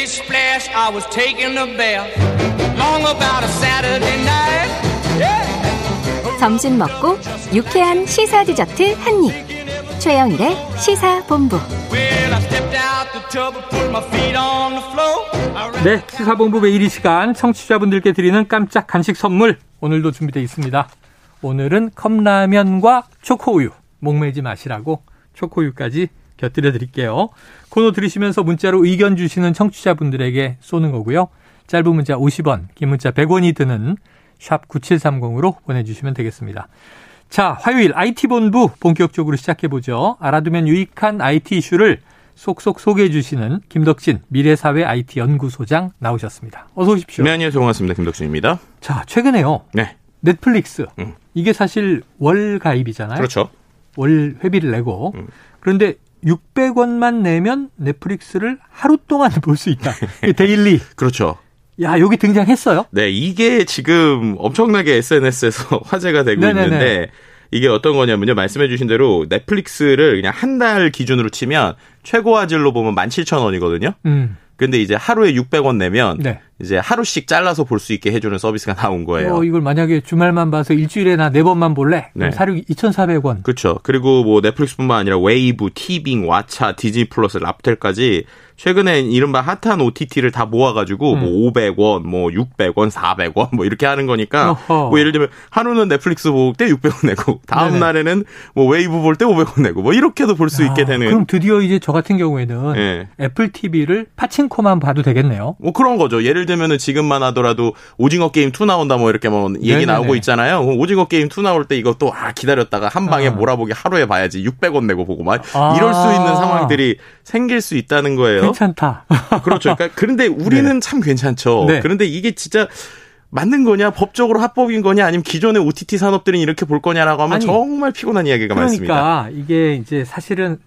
Splish splash, I was taking a bath. Long about a Saturday night. Yeah. 점심 먹고 유쾌한 시사 디저트 한 입. 최영일의 시사 본부. Well, I stepped out the tub and put my feet on the floor. I ran 네, 시사본부 매일 이 시간 청취자분들께 드리는 깜짝 간식 선물 오늘도 준비되어 있습니다. 오늘은 컵라면과 초코우유 목매지 마시라고 초코우유까지 곁들여 드릴게요. 코너 들으시면서 문자로 의견 주시는 청취자분들에게 쏘는 거고요. 짧은 문자 50원, 긴 문자 100원이 드는 샵 9730으로 보내주시면 되겠습니다. 자, 화요일 IT본부 본격적으로 시작해보죠. 알아두면 유익한 IT 이슈를 쏙쏙 소개해 주시는 김덕진 미래사회 IT 연구소장 나오셨습니다. 어서 오십시오. 네, 안녕하세요. 반갑습니다. 김덕진입니다. 자, 최근에요. 네. 넷플릭스. 음. 이게 사실 월 가입이잖아요. 그렇죠. 월 회비를 내고. 음. 그런데 600원만 내면 넷플릭스를 하루 동안 볼 수 있다. 데일리. 그렇죠. 야, 여기 등장했어요. 네, 이게 지금 엄청나게 SNS에서 화제가 되고 네네네. 있는데 이게 어떤 거냐면요. 말씀해 주신 대로 넷플릭스를 그냥 한 달 기준으로 치면 최고 화질로 보면 17,000원이거든요. 음. 근데 이제 하루에 600원 내면 네. 이제 하루씩 잘라서 볼 수 있게 해주는 서비스가 나온 거예요. 어, 이걸 만약에 주말만 봐서 일주일에 나 네 번만 볼래? 네. 사료 2,400원. 그렇죠. 그리고 뭐 넷플릭스뿐만 아니라 웨이브, 티빙, 왓챠, 디즈니 플러스, 라프텔까지 최근에 이른바 핫한 OTT를 다 모아가지고 음. 뭐 500원, 뭐 600원, 400원 뭐 이렇게 하는 거니까 어허. 뭐 예를 들면 하루는 넷플릭스 볼 때 600원 내고 다음 네네. 날에는 뭐 웨이브 볼 때 500원 내고 뭐 이렇게도 볼 수 있게 아, 되는 그럼 드디어 이제 저 같은 경우에는 예. 애플 TV를 파친코만 봐도 되겠네요. 뭐 그런 거죠. 예를 들면은 지금만 하더라도 오징어 게임 2 나온다 뭐 이렇게 뭐 얘기 네네네. 나오고 있잖아요. 오징어 게임 2 나올 때 이것도 아 기다렸다가 한 방에 아. 몰아보기 하루에 봐야지 600원 내고 보고 막 아. 이럴 수 있는 상황들이 생길 수 있다는 거예요. 괜찮다. 그렇죠. 그러니까 그런데 우리는 참 괜찮죠. 네. 그런데 이게 진짜 맞는 거냐, 법적으로 합법인 거냐, 아니면 기존의 OTT 산업들은 이렇게 볼 거냐라고 하면 아니, 정말 피곤한 이야기가 많습니다. 그러니까 이게 이제 사실은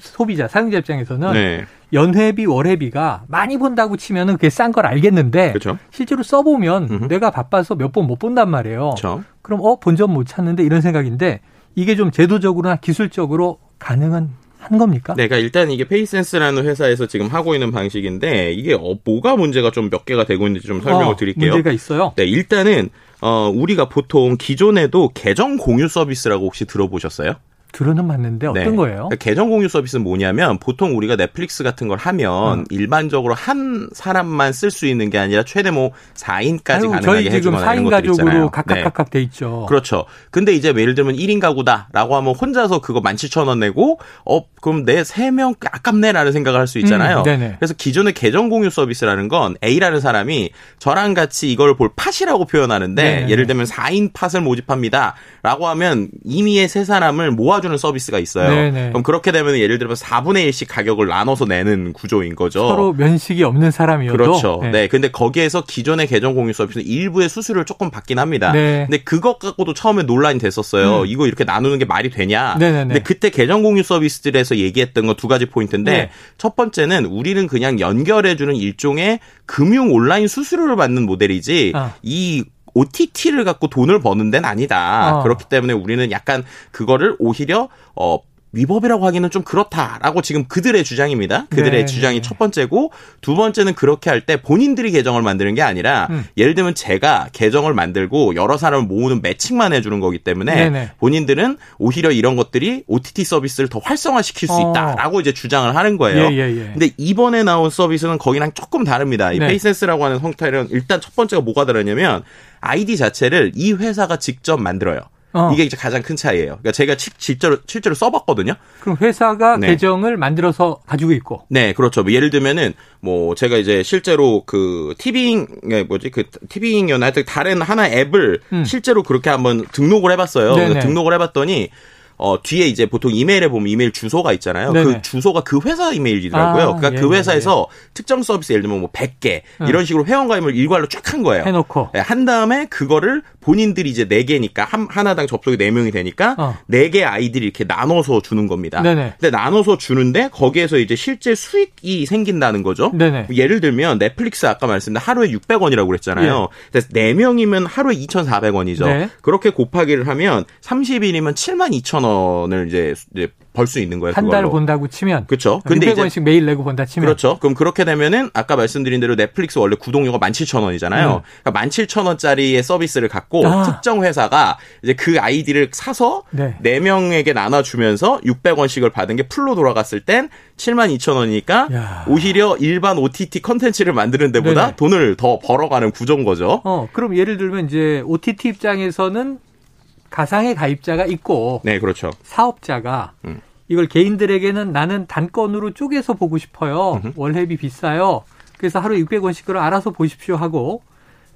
소비자, 사용자 입장에서는 네, 연회비, 월회비가 많이 본다고 치면은 그게 싼 걸 알겠는데 그렇죠. 실제로 써보면 음흠. 내가 바빠서 몇 번 못 본단 말이에요. 그렇죠. 그럼 어 본전 못 찾는데 이런 생각인데 이게 좀 제도적으로나 기술적으로 가능한 한 겁니까? 네, 그러니까 일단 이게 페이센스라는 회사에서 지금 하고 있는 방식인데 이게 어, 뭐가 문제가 좀 몇 개가 되고 있는지 좀 설명을 어, 드릴게요. 문제가 있어요. 네, 일단은 어, 우리가 보통 기존에도 계정 공유 서비스라고 혹시 들어보셨어요? 들어는 봤는데 어떤 네. 거예요? 그러니까 계정 공유 서비스는 뭐냐면 보통 우리가 넷플릭스 같은 걸 하면 음. 일반적으로 한 사람만 쓸 수 있는 게 아니라 최대 뭐 4인까지 아유, 가능하게 저희 지금 해주거나 이런 4인 것들 가족으로 있잖아요. 각각 네. 각각 돼 있죠. 그렇죠. 근데 이제 예를 들면 1인 가구다라고 하면 혼자서 그거 17,000원 내고 어 그럼 내 3명 아깝네라는 생각을 할 수 있잖아요. 음, 네네. 그래서 기존의 계정 공유 서비스라는 건 A라는 사람이 저랑 같이 이걸 볼 팟이라고 표현하는데 네네네. 예를 들면 4인 팟을 모집합니다라고 하면 임의의 세 사람을 모아 주는 서비스가 있어요. 네네. 그럼 그렇게 되면 예를 들면 4분의 1씩 가격을 나눠서 내는 구조인 거죠. 서로 면식이 없는 사람이어도 그렇죠. 네. 네. 근데 거기에서 기존의 계정 공유 서비스는 일부의 수수료를 조금 받긴 합니다. 네. 근데 그것 갖고도 처음에 논란이 됐었어요. 음. 이거 이렇게 나누는 게 말이 되냐. 네네네. 근데 그때 계정 공유 서비스들에서 얘기했던 건 두 가지 포인트인데 네. 첫 번째는 우리는 그냥 연결해주는 일종의 금융 온라인 수수료를 받는 모델이지 아. 이 OTT를 갖고 돈을 버는 데는 아니다. 어. 그렇기 때문에 우리는 약간 그거를 오히려 어 위법이라고 하기는 좀 그렇다라고 지금 그들의 주장입니다. 그들의 네, 주장이 네. 첫 번째고 두 번째는 그렇게 할 때 본인들이 계정을 만드는 게 아니라 음. 예를 들면 제가 계정을 만들고 여러 사람을 모으는 매칭만 해주는 거기 때문에 네네. 본인들은 오히려 이런 것들이 OTT 서비스를 더 활성화시킬 수 어. 있다라고 이제 주장을 하는 거예요. 예, 예, 예. 근데 이번에 나온 서비스는 거기랑 조금 다릅니다. 이 네. 페이센스라고 하는 형태는 일단 첫 번째가 뭐가 다르냐면 아이디 자체를 이 회사가 직접 만들어요. 어. 이게 이제 가장 큰 차이예요. 그러니까 제가 시- 실제로 실제로 써봤거든요. 그럼 회사가 네. 계정을 만들어서 가지고 있고 네, 그렇죠. 뭐 예를 들면은 뭐 제가 이제 실제로 그 티빙 예, 뭐지 그 티빙이나 다른 하나 앱을 음. 실제로 그렇게 한번 등록을 해봤어요. 네네. 그래서 등록을 해봤더니 어, 뒤에 이제 보통 이메일에 보면 이메일 주소가 있잖아요. 네네. 그 주소가 그 회사 이메일이더라고요. 아, 그러니까 예, 그 회사에서 특정 서비스 예를 들면 뭐 100개 이런 식으로 회원 가입을 일괄로 쫙 한 거예요. 해놓고 예, 한 다음에 그거를 본인들이 이제 네 개니까 한 하나당 접속이 네 명이 되니까 어. 네개 아이들이 이렇게 나눠서 주는 겁니다. 네네. 근데 나눠서 주는데 거기에서 이제 실제 수익이 생긴다는 거죠. 네네. 예를 들면 넷플릭스 아까 말씀드린 하루에 600원이라고 그랬잖아요. 그래서 4명이면 하루에 2,400원이죠. 네. 그렇게 곱하기를 하면 30일이면 72,000원 원을 이제, 이제 벌 수 있는 거예요. 한 달. 본다고 치면 그렇죠. 근데 이제 600원씩 매일 내고 본다 치면 그렇죠. 그럼 그렇게 되면은 아까 말씀드린 대로 넷플릭스 원래 구독료가 17,000원이잖아요. 음. 그러니까 17,000원짜리의 서비스를 갖고 아. 특정 회사가 이제 그 아이디를 사서 네. 네. 명에게 나눠 주면서 600원씩을 받은 게 full로 돌아갔을 땐 72,000원이니까 야. 오히려 일반 OTT 컨텐츠를 만드는 데보다 네네. 돈을 더 벌어가는 구조인 거죠. 어, 그럼 예를 들면 이제 OTT 입장에서는 가상의 가입자가 있고 네, 그렇죠. 사업자가 음. 이걸 개인들에게는 나는 단건으로 쪼개서 보고 싶어요. 월회비 비싸요. 그래서 하루 600원씩 그걸 알아서 보십시오 하고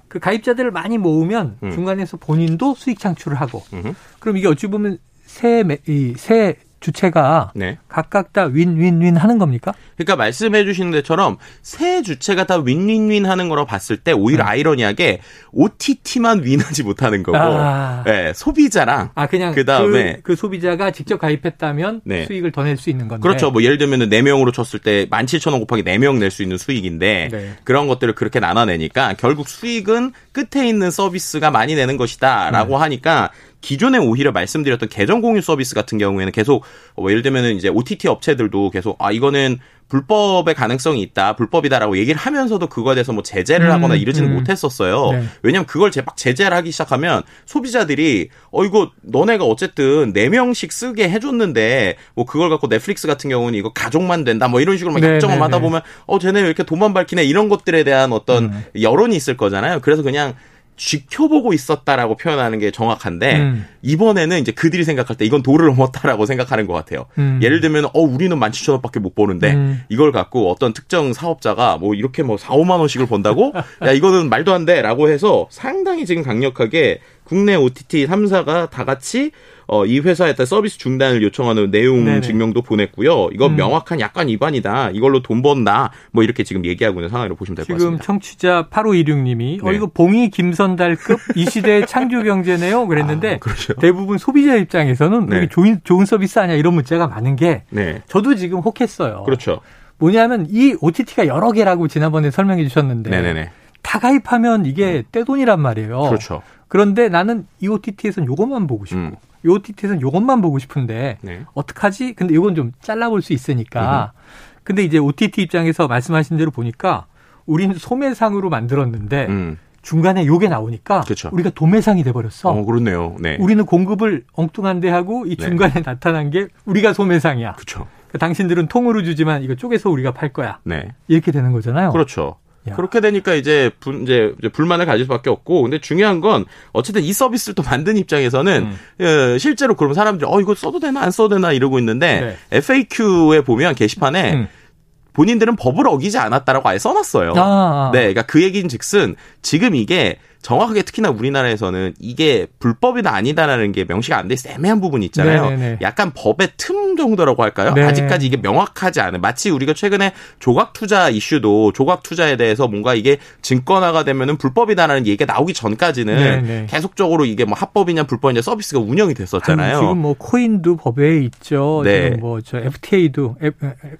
그 가입자들을 많이 모으면 음. 중간에서 본인도 수익 창출을 하고 음흠. 그럼 이게 어찌 보면 새, 매- 이새 주체가 네. 각각 다 윈윈윈 하는 겁니까? 그러니까 말씀해 주시는 데처럼 세 주체가 다 윈윈윈 하는 거로 봤을 때 오히려 아이러니하게 OTT만 윈하지 못하는 거고 아. 예, 소비자랑 아, 그냥 그다음에 그, 그 소비자가 직접 가입했다면 네. 수익을 더 낼 수 있는 건데. 그렇죠. 뭐 예를 들면 4명으로 쳤을 때 17,000원 곱하기 4명 낼 수 있는 수익인데 네. 그런 것들을 그렇게 나눠내니까 결국 수익은 끝에 있는 서비스가 많이 내는 네. 것이다라고 하니까 기존에 오히려 말씀드렸던 계정 공유 서비스 같은 경우에는 계속 뭐 예를 들면은 이제 OTT 업체들도 계속 아 이거는 불법의 가능성이 있다, 불법이다라고 얘기를 하면서도 그거에 대해서 뭐 제재를 음, 하거나 이러지는 음. 못했었어요. 네. 왜냐면 그걸 제- 막 제재를 하기 시작하면 소비자들이 어 이거 너네가 어쨌든 네 명씩 쓰게 해줬는데 뭐 그걸 갖고 넷플릭스 같은 경우는 이거 가족만 된다 뭐 이런 식으로 막 네, 약정을 네, 하다 네. 보면 어 쟤네 왜 이렇게 돈만 밝히네 이런 것들에 대한 어떤 음. 여론이 있을 거잖아요. 그래서 그냥 지켜보고 있었다라고 표현하는 게 정확한데 음. 이번에는 이제 그들이 생각할 때 이건 도를 넘었다라고 생각하는 것 같아요. 음. 예를 들면 어 우리는 17,000원밖에 못 버는데 음. 이걸 갖고 어떤 특정 사업자가 뭐 이렇게 뭐 4, 5만 원씩을 번다고 야 이거는 말도 안 돼라고 해서 상당히 지금 강력하게 국내 OTT 3사가 다 같이 어, 이 회사에 따라 서비스 중단을 요청하는 내용 네네. 증명도 보냈고요. 이건 음. 명확한 약관 위반이다. 이걸로 돈 번다. 뭐 이렇게 지금 얘기하고 있는 상황으로 보시면 될것 지금 같습니다. 청취자 8516님이 어 네. 이거 봉이 김선달급 이 시대의 창조 경제네요. 그랬는데 아, 그렇죠. 대부분 소비자 입장에서는 네. 좋은 좋은 서비스 아니야 이런 문자가 많은 게 네. 저도 지금 혹했어요. 그렇죠. 뭐냐면 이 OTT가 여러 개라고 지난번에 설명해 주셨는데 네네네. 다 가입하면 이게 떼돈이란 말이에요. 그렇죠. 그런데 나는 이 OTT에선 요것만 보고 싶고 음. 이 OTT에선 요것만 보고 싶은데 네. 어떡하지? 근데 이건 좀 잘라볼 수 있으니까. 근데 이제 OTT 입장에서 말씀하신 대로 보니까 우리는 소매상으로 만들었는데 음. 중간에 요게 나오니까 그쵸. 우리가 도매상이 돼버렸어. 어, 그렇네요. 네. 우리는 공급을 엉뚱한데 하고 이 네. 중간에 나타난 게 우리가 소매상이야. 그렇죠. 그러니까 당신들은 통으로 주지만 이거 쪼개서 우리가 팔 거야. 네. 이렇게 되는 거잖아요. 그렇죠. 야. 그렇게 되니까 이제 분 이제 이제 불만을 가질 수밖에 없고 근데 중요한 건 어쨌든 이 서비스를 또 만든 입장에서는 음. 어, 실제로 그러면 사람들이 어 이거 써도 되나 안 써도 되나 이러고 있는데 FAQ에 보면 게시판에 음. 본인들은 법을 어기지 않았다라고 아예 써놨어요. 아, 아. 네, 그러니까 그 얘기인 즉슨 지금 이게 정확하게 특히나 우리나라에서는 이게 불법이다 아니다라는 게 명시가 안 돼 있어 애매한 부분이 있잖아요. 네네네. 약간 법의 틈 정도라고 할까요? 네. 아직까지 이게 명확하지 않은 마치 우리가 최근에 조각 투자 이슈도 조각 투자에 대해서 뭔가 이게 증권화가 되면은 불법이다라는 얘기가 나오기 전까지는 네네. 계속적으로 이게 뭐 합법이냐 불법이냐 서비스가 운영이 됐었잖아요. 아니, 지금 뭐 코인도 법에 있죠. 네. 지금 뭐저 FTA도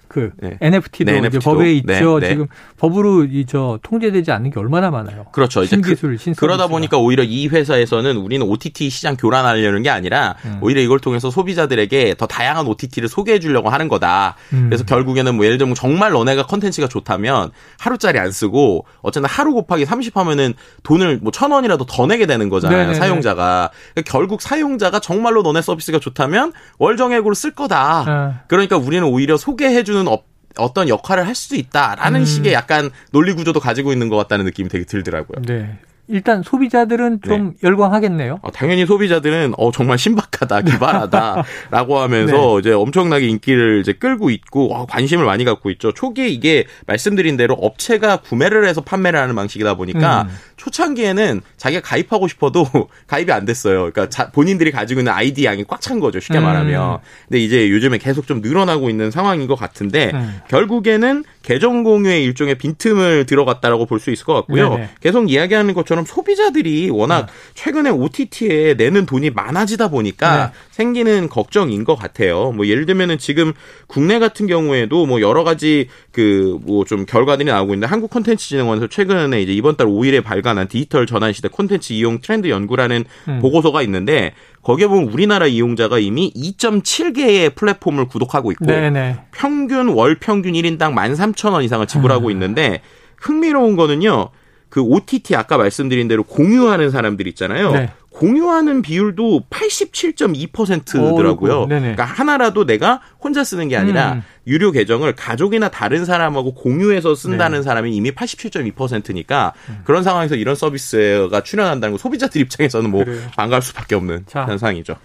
그 네. NFT도 네, 이제 NFT 도. 법에 네, 있죠. 네. 지금 법으로 이 저 통제되지 않는 게 얼마나 많아요. 그렇죠. 이제 그- 신기술, 신 서비스. 그러다 보니까 오히려 이 회사에서는 우리는 OTT 시장 교란하려는 게 아니라 음. 오히려 이걸 통해서 소비자들에게 더 다양한 OTT를 소개해 주려고 하는 거다. 음. 그래서 결국에는 뭐 예를 들면 정말 너네가 컨텐츠가 좋다면 하루짜리 안 쓰고 어쨌든 하루 곱하기 30 하면은 돈을 뭐 천 원이라도 더 내게 되는 거잖아요. 네네네. 사용자가. 그러니까 결국 사용자가 정말로 너네 서비스가 좋다면 월 정액으로 쓸 거다. 아. 그러니까 우리는 오히려 소개해 주는 업 어떤 역할을 할 수도 있다라는 음. 식의 약간 논리 구조도 가지고 있는 것 같다는 느낌이 되게 들더라고요. 네. 일단 소비자들은 좀 열광하겠네요. 어, 당연히 소비자들은 어 정말 신박하다, 기발하다라고 하면서 네. 이제 엄청나게 인기를 이제 끌고 있고 어, 관심을 많이 갖고 있죠. 초기에 이게 말씀드린 대로 업체가 구매를 해서 판매를 하는 방식이다 보니까 음. 초창기에는 자기가 가입하고 싶어도 가입이 안 됐어요. 그러니까 자- 본인들이 가지고 있는 아이디 양이 꽉 찬 거죠. 쉽게 음. 말하면. 근데 이제 요즘에 계속 좀 늘어나고 있는 상황인 것 같은데 음. 결국에는 계정 공유의 일종의 빈틈을 들어갔다라고 볼 수 있을 것 같고요. 네네. 계속 이야기하는 것처럼 소비자들이 워낙 네. 최근에 OTT에 내는 돈이 많아지다 보니까 네. 생기는 걱정인 것 같아요. 뭐 예를 들면은 지금 국내 같은 경우에도 뭐 여러 가지 그 뭐 좀 결과들이 나오고 있는데 한국 콘텐츠진흥원에서 최근에 이제 이번 달 5일에 발 간한 디지털 전환 시대 콘텐츠 이용 트렌드 연구라는 음. 보고서가 있는데 거기에 보면 우리나라 이용자가 이미 2.7개의 플랫폼을 구독하고 있고 네네. 평균 월 평균 1인당 13,000원 이상을 지불하고 있는데 흥미로운 거는요. 그 OTT 아까 말씀드린 대로 공유하는 사람들 있잖아요. 네. 공유하는 비율도 87.2%더라고요. 어이구, 네네. 그러니까 하나라도 내가 혼자 쓰는 게 아니라 음. 유료 계정을 가족이나 다른 사람하고 공유해서 쓴다는 네. 사람이 이미 87.2%니까 그런 상황에서 이런 서비스가 출연한다는 거 소비자들 입장에서는 뭐 그래요. 반가울 수밖에 없는 자. 현상이죠.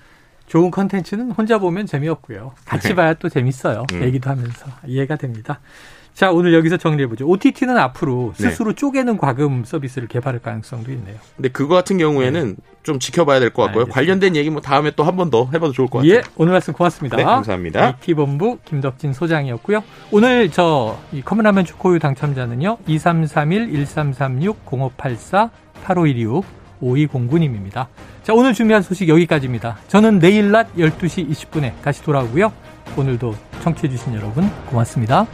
좋은 컨텐츠는 혼자 보면 재미없고요. 같이 네. 봐야 또 재밌어요. 음. 얘기도 하면서 이해가 됩니다. 자, 오늘 여기서 정리해보죠. OTT는 앞으로 네. 스스로 쪼개는 과금 서비스를 개발할 가능성도 있네요. 근데 그거 같은 경우에는 좀 지켜봐야 될 것 같고요. 네. 알겠습니다. 관련된 얘기 뭐 다음에 또 한 번 더 해봐도 좋을 것 같아요. 예, 오늘 말씀 고맙습니다. 네, 감사합니다. IT본부 김덕진 소장이었고요. 오늘 저이 컵라면 초코우유 당첨자는요. 2331-1336-0584-8516 5209님입니다. 자, 오늘 준비한 소식 여기까지입니다. 저는 내일 낮 12시 20분에 다시 돌아오고요. 오늘도 청취해주신 여러분 고맙습니다.